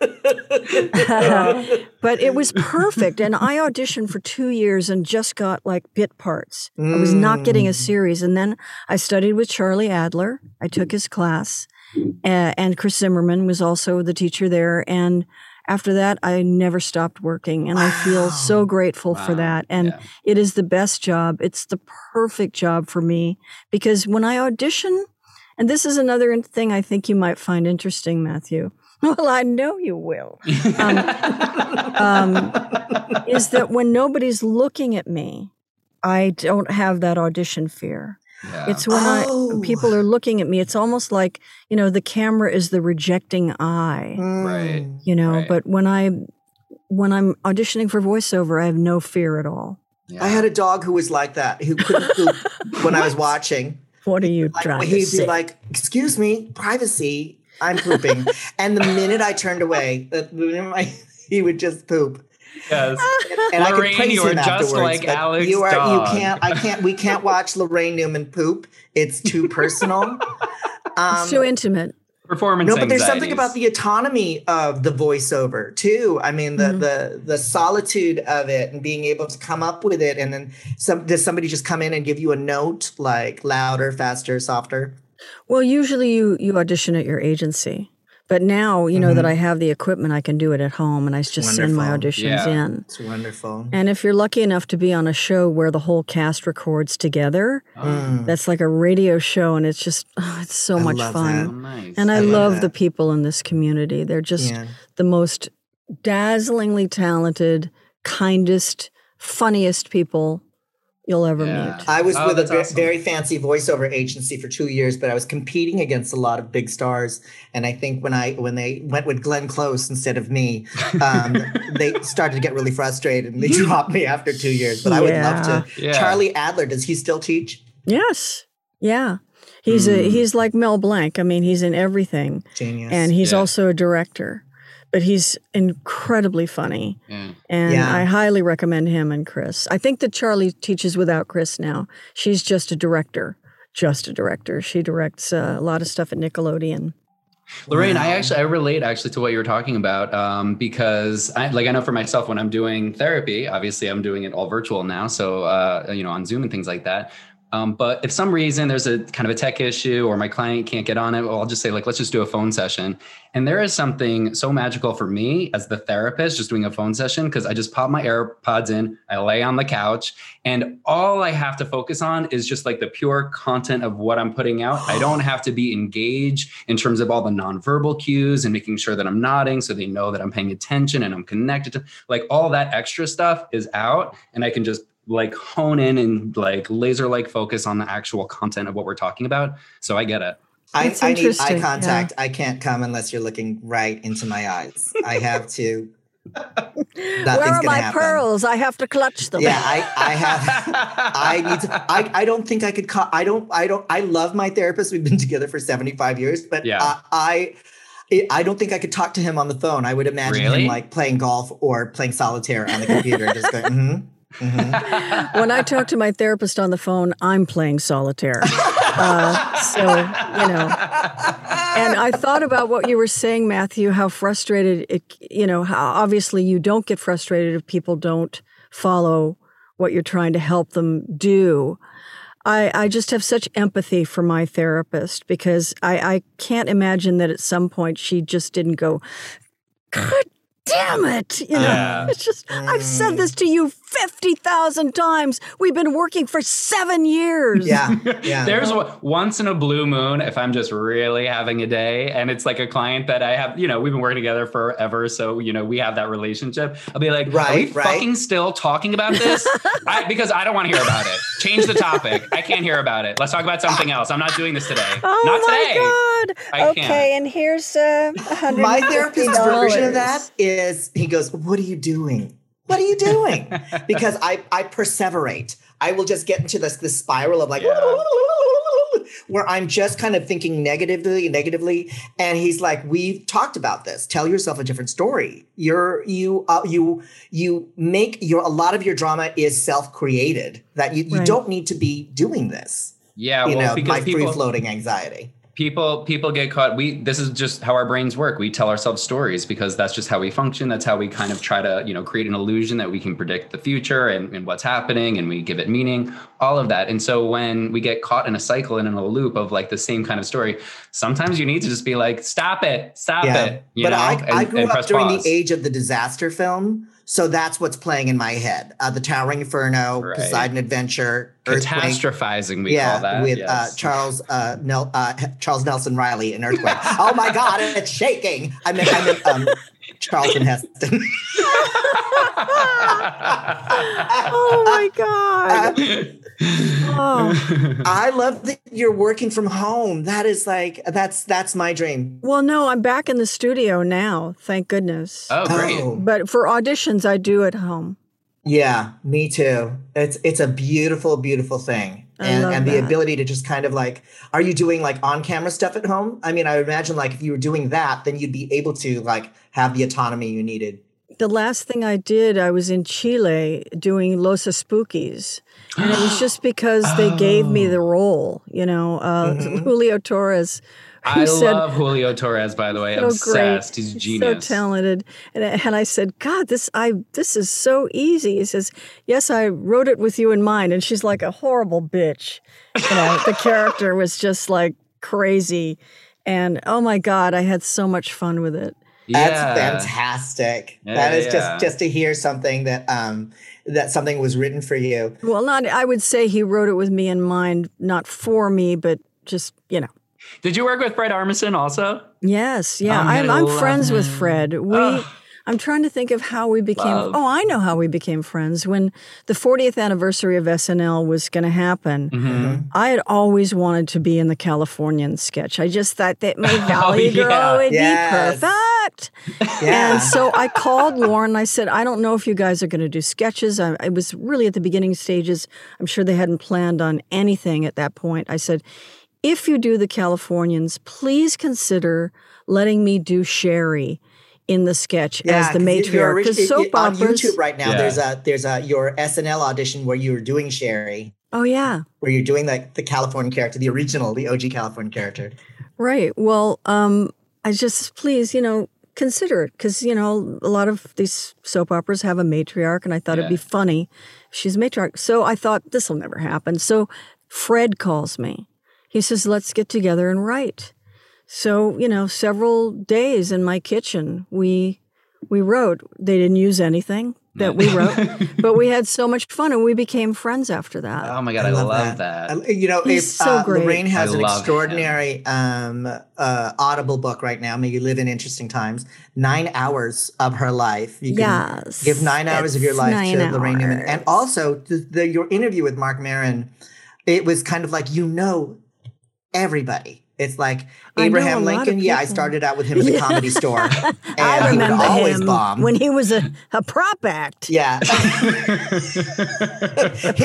but it was perfect, and I auditioned for two years and just got like bit parts. I was not getting a series, and then I studied with Charlie Adler. I took his class, uh, and Kris Zimmerman was also the teacher there. And after that, I never stopped working, and I feel so grateful for that. And Yeah. it is the best job. It's the perfect job for me because when I audition, and this is another thing I think you might find interesting, Matthew. Well, I know you will. Um, um, is that when nobody's looking at me, I don't have that audition fear. Yeah. It's when Oh. I, people are looking at me. It's almost like you know the camera is the rejecting eye. Right. Mm. You know, Right. but when I when I'm auditioning for voiceover, I have no fear at all. Yeah. I had a dog who was like that, who couldn't poop when I was watching. What are you Like, trying to he'd be like, "Excuse me, privacy. I'm pooping." and the minute I turned away, the minute I, he would just poop. Yes. And I could Laraine, praise you are him just afterwards. like but Alex you are. dog. You can't. I can't. We can't watch Laraine Newman poop. It's too personal. Um, it's too intimate. Performance no, but there's something about the autonomy of the voiceover too. I mean, the Mhm. the the solitude of it and being able to come up with it, and then some does somebody just come in and give you a note like louder, faster, softer? Well, usually you you audition at your agency, but now you know that Mhm. I have the equipment. I can do it at home, and I just send my auditions Yeah. in. It's wonderful. And if you're lucky enough to be on a show where the whole cast records together, Mm. that's like a radio show, and it's just oh, it's so I much love Oh, fun. nice. And I, I love love, that. the people in this community. They're just Yeah. the most dazzlingly talented, kindest, funniest people you'll ever Yeah. meet. I was Oh, with a awesome. very fancy voiceover agency for two years, but I was competing against a lot of big stars. And I think when I when they went with Glenn Close instead of me, um, they started to get really frustrated and they dropped me after two years. But I would love to. Yeah. Charlie Adler, does he still teach? Yes. Yeah. He's a Mm. he's like Mel Blanc. I mean, he's in everything. Genius. And he's Yeah. also a director. But he's incredibly funny. Yeah. And Yeah. I highly recommend him and Chris. I think that Charlie teaches without Chris now. She's just a director. Just a director. She directs uh, a lot of stuff at Nickelodeon. Laraine, I actually I relate actually to what you were talking about um, because I like I know for myself when I'm doing therapy, obviously I'm doing it all virtual now, so uh, you know on Zoom and things like that. Um, but if some reason there's a kind of a tech issue or my client can't get on it, well, I'll just say like let's just do a phone session. And there is something so magical for me as the therapist just doing a phone session because I just pop my AirPods in, I lay on the couch, and all I have to focus on is just like the pure content of what I'm putting out. I don't have to be engaged in terms of all the nonverbal cues and making sure that I'm nodding so they know that I'm paying attention and I'm connected to like all that extra stuff is out and I can just like hone in and like laser like focus on the actual content of what we're talking about. So I get it. I, I need eye interesting, contact. I can't come unless you're looking right into my eyes. I have to. Where are my happen. pearls? I have to clutch them. Yeah, I, I have. I need to. I, I don't think I could. Co- I don't. I don't. I love my therapist. We've been together for seventy five years, but Yeah. uh, I. I don't think I could talk to him on the phone. I would imagine Really? him like playing golf or playing solitaire on the computer, just going. Mm-hmm, mm-hmm. when I talk to my therapist on the phone, I'm playing solitaire. Uh, so, you know. And I thought about what you were saying, Matthew, how frustrated it, you know, how obviously you don't get frustrated if people don't follow what you're trying to help them do. I, I just have such empathy for my therapist because I, I can't imagine that at some point she just didn't go, God damn it. You know, Yeah. it's just, I've said this to you 50,000 times. We've been working for seven years. Yeah, yeah. There's once in a blue moon if I'm just really having a day and it's like a client that I have, you know, we've been working together forever. So, you know, we have that relationship. I'll be like, right, are we Right, right. fucking still talking about this? I, because I don't want to hear about it. Change the topic. I can't hear about it. Let's talk about something else. I'm not doing this today. Oh not my today. God. I okay, can't. and here's uh, $150. My therapist's version of that is he goes, What are you doing? What are you doing? because I, I perseverate. I will just get into this this spiral of like where I'm just kind of thinking negatively, negatively. And he's like, We've talked about this. Tell yourself a different story. You're you uh, you you make your a lot of your drama is self-created, that you, you don't need to be doing this. Yeah, you well, know, my people, free-floating anxiety. People people get caught we this is just how our brains work. We tell ourselves stories because that's just how we function. That's how we kind of try to you know create an illusion that we can predict the future and, and what's happening and we give it meaning all of that. And so when we get caught in a cycle and in a loop of like the same kind of story sometimes you need to just be like stop it stop it you but know I, I grew and up press during pause. the age of the disaster film, so that's what's playing in my head: uh, the Towering Inferno, Right. Poseidon Adventure, Earthquake. catastrophizing we yeah, call that with yes. uh, Charles uh, Nel- uh, Charles Nelson Reilly in Earthquake. oh my God, it's shaking! I meant I meant um, Charlton Heston. Oh my God. Oh. I love that you're working from home. That is like that's that's my dream. Well, no, I'm back in the studio now. Thank goodness. oh great Oh. But for auditions, I do at home. Yeah, me too. It's it's a beautiful, beautiful thing. And and the that. ability to just kind of like are you doing like on camera stuff at home? I mean, I would imagine like if you were doing that, then you'd be able to like have the autonomy you needed. The last thing I did, I was in Chile doing Los Espookys. And it was just because they gave me the role, you know. Uh, Mhm. Julio Torres, i said, love julio torres by the way so obsessed great. he's genius So talented. And, I- and I said, God, this I this is so easy. He says, Yes, I wrote it with you in mind. And she's like a horrible bitch. You know, the character was just like crazy. And oh my God, I had so much fun with it. That's fantastic. Yeah, that is yeah. just just to hear something that um that something was written for you. Well, not I would say he wrote it with me in mind, not for me, but just, you know. Did you work with Fred Armisen also? Yes, yeah. Oh, I'm, I I'm love friends with. Fred. We Ugh. I'm trying to think of how we became. Love. Oh, I know how we became friends. When the 40th anniversary of SNL was going to happen, Mm-hmm. I had always wanted to be in the Californian sketch. I just thought that my Valley yeah. girl would Yes. be perfect. Yeah. And so I called Lorne. I said, I don't know if you guys are going to do sketches. I, I was really at the beginning stages. I'm sure they hadn't planned on anything at that point. I said, if you do the Californians, please consider letting me do Sherry in the sketch as the matriarch. orig- Because it- soap it- on. YouTube right now, Yeah. there's a there's a your SNL audition where you're doing Sherry, Oh yeah, where you're doing like the California character, the original, the OG California character. right. Well, um, I just please, you know, consider it because you know a lot of these soap operas have a matriarch, and I thought it'd be funny. She's a matriarch, so I thought this will never happen. So Fred calls me. He says, "Let's get together and write." So you know, several days in my kitchen, we we wrote. They didn't use anything that we wrote, but we had so much fun, and we became friends after that. Oh my god, I, love, that. I- you know, He's if so uh, great. Laraine has I an extraordinary um, uh, Audible book right now, May You Live in Interesting Times, nine hours of her life. You can Yes, give nine hours of your life nine to Laraine Newman. And also, the, the, your interview with Marc Maron, it was kind of like, you know, everybody. It's like Abraham a lot of Lincoln. Yeah, I started out with him at the comedy store. And I he would remember always him bomb. when he was a, a prop act. Yeah. he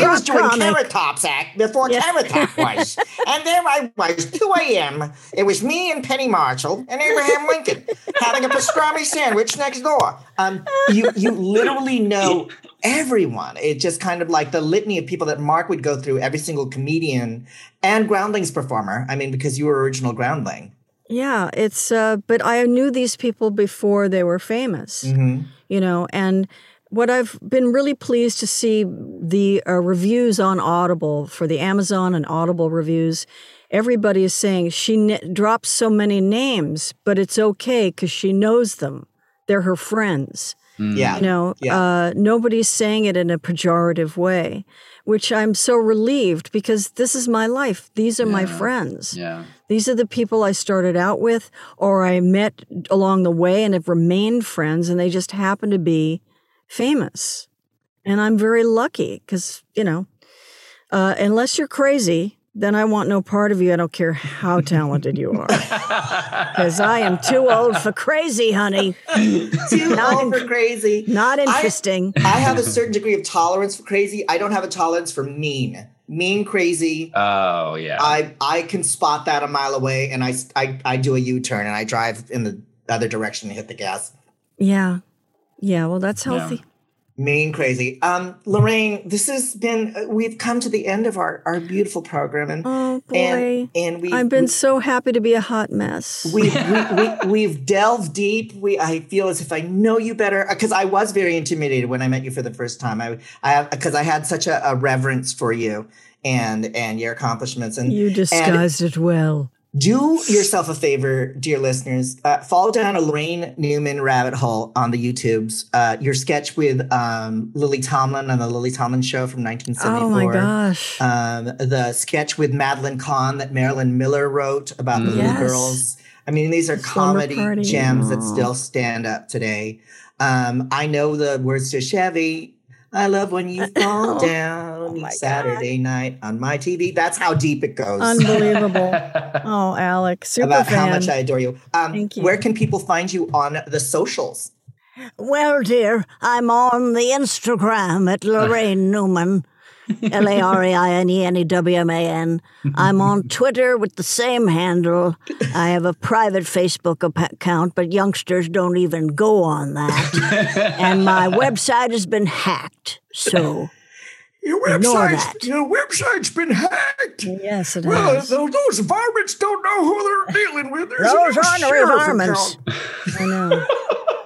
was doing comic. Carrot Top's act before Yeah. Carrot Top was. and there I was, 2 a.m. It was me and Penny Marshall and Abraham Lincoln having a pastrami sandwich next door. Um, you, you literally know everyone. It's just kind of like the litany of people that Marc would go through, every single comedian and Groundlings performer. I mean, because you were original Groundling. Yeah, it's uh but I knew these people before they were famous. You know, and what I've been really pleased to see the uh, reviews on Audible for the Amazon and Audible reviews. Everybody is saying she n- drops so many names, but it's okay because she knows them. They're her friends. Yeah. You know, Yeah. uh, nobody's saying it in a pejorative way, which I'm so relieved because this is my life. These are my friends. yeah. These are the people I started out with or I met along the way and have remained friends, and they just happen to be famous. And I'm very lucky because, you know, uh, unless you're crazy, then I want no part of you. I don't care how talented you are. Because I am too old for crazy, honey. Too Not old for crazy. Not interesting. I have a certain degree of tolerance for crazy. I don't have a tolerance for mean. Mean crazy. Oh yeah. I I can spot that a mile away, and I I, I do a U turn and I drive in the other direction and hit the gas. yeah. Yeah, well, that's healthy. Mean crazy. Um, Laraine, this has been. uh, We've come to the end of our our beautiful program, and Oh, boy. and and we I've been so happy to be a hot mess. we, we, we, we've delved deep. We, I feel as if I know you better because I was very intimidated when I met you for the first time. I, I, because I had such a, a reverence for you and and your accomplishments. And You and disguised it well. Do yourself a favor, dear listeners. Uh, follow down a Laraine Newman rabbit hole on the YouTubes. Uh, your sketch with um, Lily Tomlin on the Lily Tomlin Show from 1974 Oh my gosh. um, the sketch with Madeline Kahn that Marilyn Miller wrote about the little Yes. girls. I mean, these are Slumber comedy Party. gems that still stand up today. Um, I know the words to Chevy. I love when you fall Oh, down my each Saturday night on my TV. That's how deep it goes. Unbelievable. Oh, Alex. super about fan. how much I adore you. Um, Thank you. Where can people find you on the socials? Well, dear, I'm on the Instagram at Laraine Newman. L A R A I N E N E W M A N. I'm on Twitter with the same handle. I have a private Facebook account, but youngsters don't even go on that. and my website has been hacked. So, Your Ignore that. your website's been hacked. Yes, it Well, has. those, those varmints don't know who they're dealing with. There's those new aren't no sheriff varmints. I know.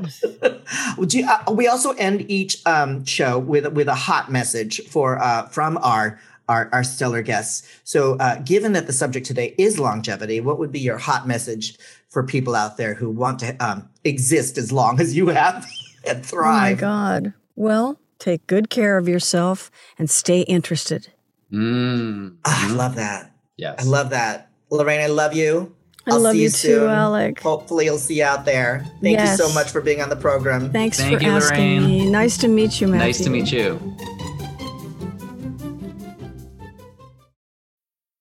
Would you, uh, we also end each um, show with with a hot message for uh, from our, our our stellar guests. So, uh, given that the subject today is longevity, what would be your hot message for people out there who want to um, exist as long as you have and thrive? Oh my? God. Well, take good care of yourself and stay interested. Mm. Ah, I love that. Yes. I love that, Laraine. I love you. I I'll love see you, you too, soon. Alec. Hopefully, you'll see you out there. Thank you so much for being on the program. Thanks Thank for you, asking Laraine. me. Nice to meet you, Matthew. Nice to meet you.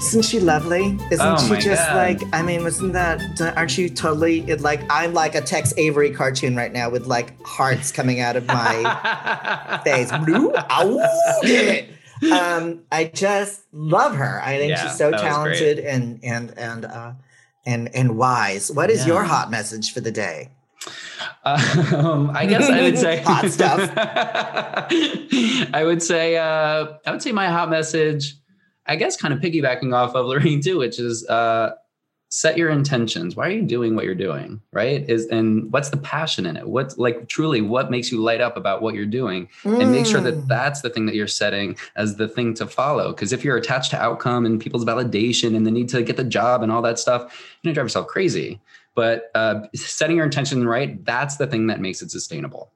Isn't she lovely? Isn't Oh she just God. like? I mean, wasn't that? Aren't you totally it, like? I'm like a Tex Avery cartoon right now with like hearts coming out of my face. Blue, ow, get it. Um, I just love her. I think Yeah, she's so talented and and and uh, and and wise. What is your hot message for the day? Um, I guess I would say Hot stuff. I would say uh, I would say my hot message. I guess kind of piggybacking off of Laraine too, which is uh, set your intentions. Why are you doing what you're doing? Right? Is and what's the passion in it? What's like truly what makes you light up about what you're doing? And make sure Mm. that that's the thing that you're setting as the thing to follow. Because if you're attached to outcome and people's validation and the need to get the job and all that stuff, you're gonna drive yourself crazy. But uh, setting your intention right, that's the thing that makes it sustainable.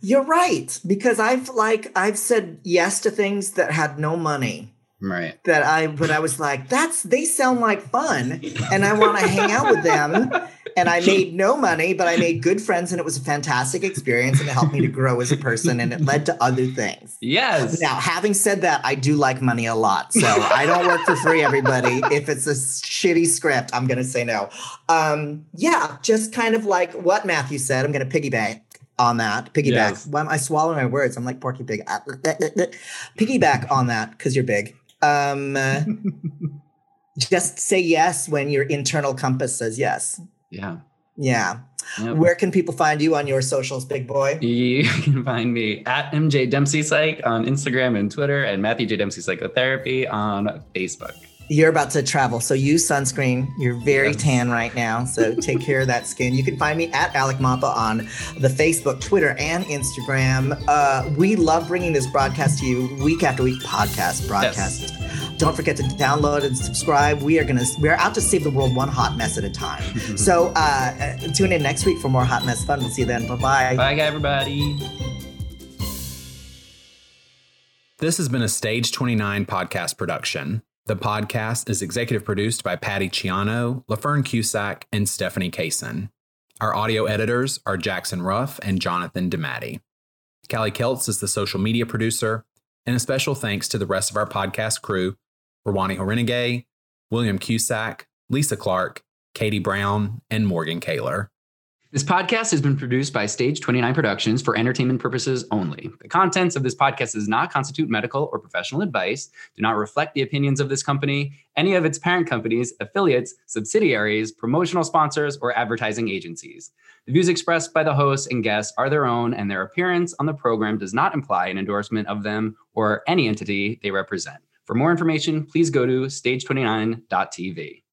You're right because I've like I've said yes to things that had no money. Right. that I but I was like, that's they sound like fun and I want to hang out with them. And I made no money, but I made good friends and it was a fantastic experience and it helped me to grow as a person and it led to other things. Yes. Now, having said that, I do like money a lot. So I don't work for free, everybody. If it's a shitty script, I'm going to say no. Um, yeah, just kind of like what Matthew said. I'm going to piggyback on that. Piggyback. Yes. Why am I swallowing my words? I'm like Porky Pig. Uh, uh, uh, piggyback on that because you're big. Um, uh, just say yes when your internal compass says yes. Yeah. Yeah. Yep. Where can people find you on your socials, big boy? You can find me at MJ Dempsey Psych on Instagram and Twitter, and Matthew J Dempsey Psychotherapy on Facebook. You're about to travel, so use sunscreen. You're very Yes. tan right now, so take care of that skin. You can find me at Alec Mapa on the Facebook, Twitter, and Instagram. Uh, we love bringing this broadcast to you week after week, podcast broadcast. Don't forget to download and subscribe. We are gonna we're out to save the world one hot mess at a time. so uh, uh, tune in next week for more hot mess fun. We'll see you then. Bye bye. Bye, everybody. This has been a Stage 29 podcast production. The podcast is executive produced by Patty Ciano, LaFern Cusack, and Stephanie Kaysen. Our audio editors are Jackson Ruff and Jonathan DeMatti. Callie Keltz is the social media producer, and a special thanks to the rest of our podcast crew Rawani Horenegay, William Cusack, Lisa Clark, Katie Brown, and Morgan Kaler. This podcast has been produced by Stage 29 Productions for entertainment purposes only. The contents of this podcast does not constitute medical or professional advice, do not reflect the opinions of this company, any of its parent companies, affiliates, subsidiaries, promotional sponsors, or advertising agencies. The views expressed by the hosts and guests are their own, and their appearance on the program does not imply an endorsement of them or any entity they represent. For more information, please go to stage29.tv.